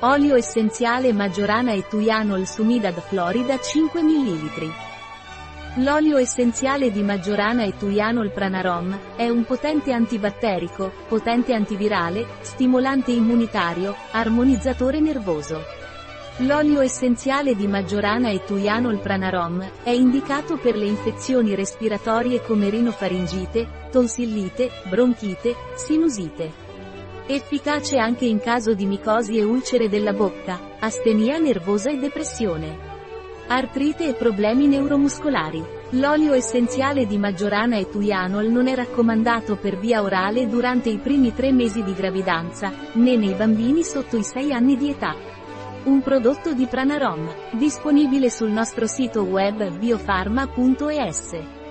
Olio essenziale Majorana e Tuianol Sumidad Florida 5 ml. L'olio essenziale di Majorana e Tuianol Pranarom è un potente antibatterico, potente antivirale, stimolante immunitario, armonizzatore nervoso. L'olio essenziale di Majorana e Tuianol Pranarom è indicato per le infezioni respiratorie come rinofaringite, tonsillite, bronchite, sinusite. Efficace anche in caso di micosi e ulcere della bocca, astenia nervosa e depressione. Artrite e problemi neuromuscolari. L'olio essenziale di Maggiorana e Tuianol non è raccomandato per via orale durante i primi tre mesi di gravidanza, né nei bambini sotto i 6 anni di età. Un prodotto di Pranarom, disponibile sul nostro sito web biofarma.es.